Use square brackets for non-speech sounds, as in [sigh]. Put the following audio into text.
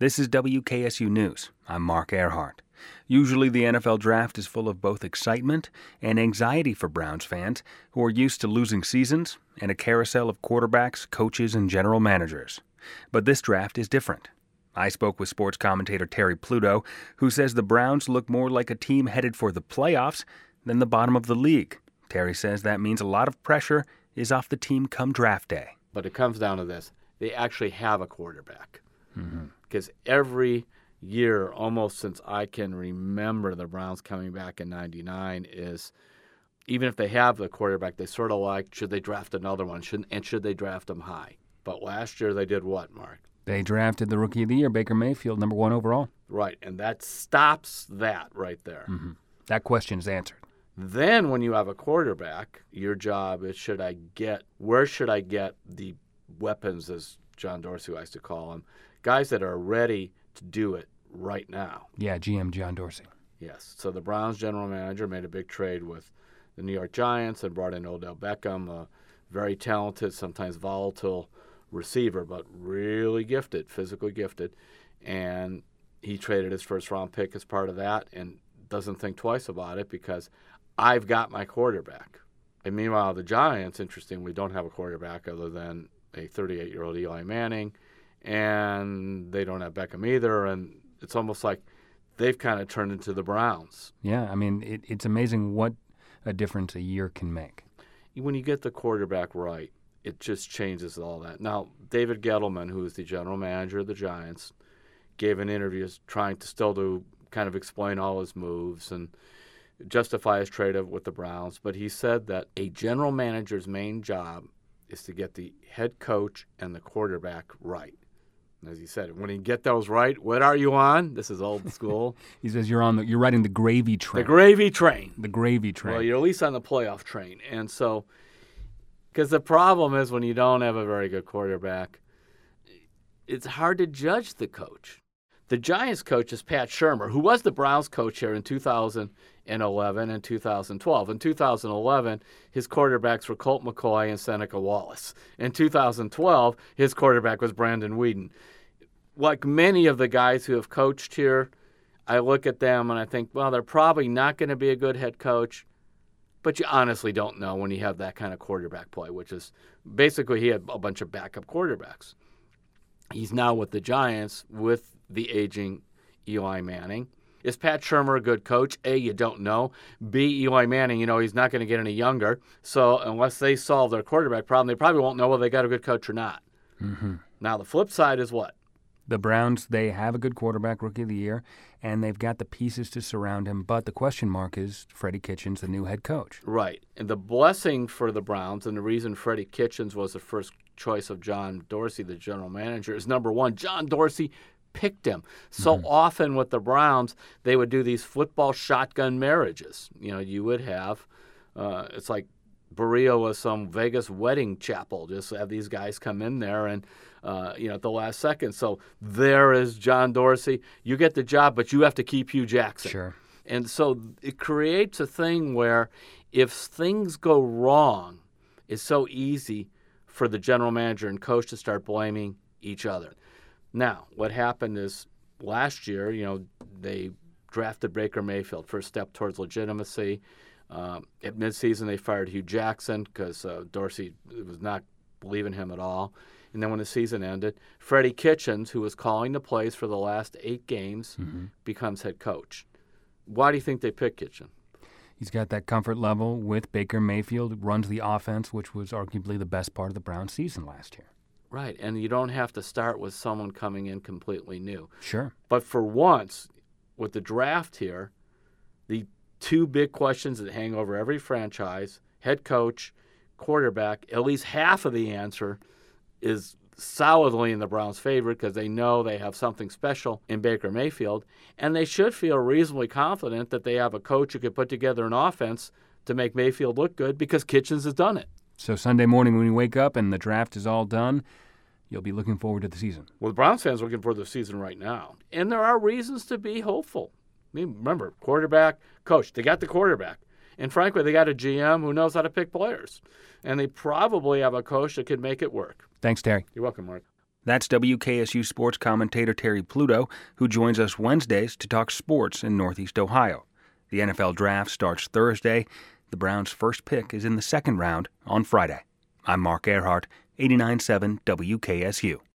This is WKSU News. I'm Mark Earhart. Usually, the NFL draft is full of both excitement and anxiety for Browns fans who are used to losing seasons and a carousel of quarterbacks, coaches, and general managers. But this draft is different. I spoke with sports commentator Terry Pluto, who says the Browns look more like a team headed for the playoffs than the bottom of the league. Terry says that means a lot of pressure is off the team come draft day. But it comes down to this they actually have a quarterback. Because every year, almost since I can remember the Browns coming back in 99, is even if they have the quarterback, they sort of like, should they draft another one? Should, and should they draft them high? But last year they did what, Mark? They drafted the rookie of the year, Baker Mayfield, number one overall. Right. And that stops that right there. Mm-hmm. That question is answered. Then when you have a quarterback, your job is should I get where should I get the weapons as John Dorsey likes to call them, guys that are ready to do it right now. Yeah, GM John Dorsey. Yes. So the Browns general manager made a big trade with the New York Giants and brought in Odell Beckham, a very talented, sometimes volatile receiver, but really gifted, physically gifted. And he traded his first round pick as part of that and doesn't think twice about it because I've got my quarterback. And meanwhile, the Giants, interestingly, don't have a quarterback other than a 38 year old Eli Manning, and they don't have Beckham either. And it's almost like they've kind of turned into the Browns. Yeah, I mean, it, it's amazing what a difference a year can make. When you get the quarterback right, it just changes all that. Now, David Gettleman, who is the general manager of the Giants, gave an interview trying to still to kind of explain all his moves and justify his trade of with the Browns. But he said that a general manager's main job is to get the head coach and the quarterback right. And as he said, when you get those right, what are you on? This is old school. [laughs] He says you're on the you're riding the gravy train. the gravy train. The gravy train. Well, you're at least on the playoff train. And so, because the problem is when you don't have a very good quarterback, it's hard to judge the coach. The Giants coach is Pat Shurmur, who was the Browns coach here in 2011 and 2012. In 2011, his quarterbacks were Colt McCoy and Seneca Wallace. In 2012, his quarterback was Brandon Weeden. Like many of the guys who have coached here, I look at them and I think, well, they're probably not going to be a good head coach but you honestly don't know when you have that kind of quarterback play, which is basically he had a bunch of backup quarterbacks. He's now with the Giants with the aging Eli Manning. Is Pat Shurmur a good coach? A, you don't know. B, Eli Manning, you know, he's not going to get any younger. So unless they solve their quarterback problem, they probably won't know whether they got a good coach or not. Mm-hmm. Now, the flip side is what? The Browns, they have a good quarterback, rookie of the year, and they've got the pieces to surround him. But the question mark is Freddie Kitchens, the new head coach. Right. And the blessing for the Browns, and the reason Freddie Kitchens was the first choice of John Dorsey, the general manager, is number one, John Dorsey picked him. So often with the Browns, they would do these football shotgun marriages. You know, you would have, uh, it's like Berea was some Vegas wedding chapel. Just have these guys come in there and, uh, you know, at the last second. So there is John Dorsey. You get the job, but you have to keep Hue Jackson. Sure. And so it creates a thing where if things go wrong, it's so easy for the general manager and coach to start blaming each other. Now, what happened is last year, you know, they drafted Baker Mayfield, first step towards legitimacy. Um, at midseason, they fired Hue Jackson because uh, Dorsey was not believing him at all. And then when the season ended, Freddie Kitchens, who was calling the plays for the last eight games, becomes head coach. Why do you think they picked Kitchen? He's got that comfort level with Baker Mayfield, runs the offense, which was arguably the best part of the Browns season last year. Right, and you don't have to start with someone coming in completely new. Sure. But for once, with the draft here, the two big questions that hang over every franchise head coach, quarterback, at least half of the answer is solidly in the Browns' favor because they know they have something special in Baker Mayfield, and they should feel reasonably confident that they have a coach who could put together an offense to make Mayfield look good because Kitchens has done it. So Sunday morning when you wake up and the draft is all done, you'll be looking forward to the season. Well, the Browns fans are looking for the season right now, and there are reasons to be hopeful. I mean, remember, quarterback, coach, they got the quarterback. And frankly, they got a GM who knows how to pick players. And they probably have a coach that could make it work. Thanks, Terry. You're welcome, Mark. That's WKSU sports commentator Terry Pluto, who joins us Wednesdays to talk sports in Northeast Ohio. The NFL draft starts Thursday. The Browns' first pick is in the second round on Friday. I'm Mark Earhart, 89.7 WKSU.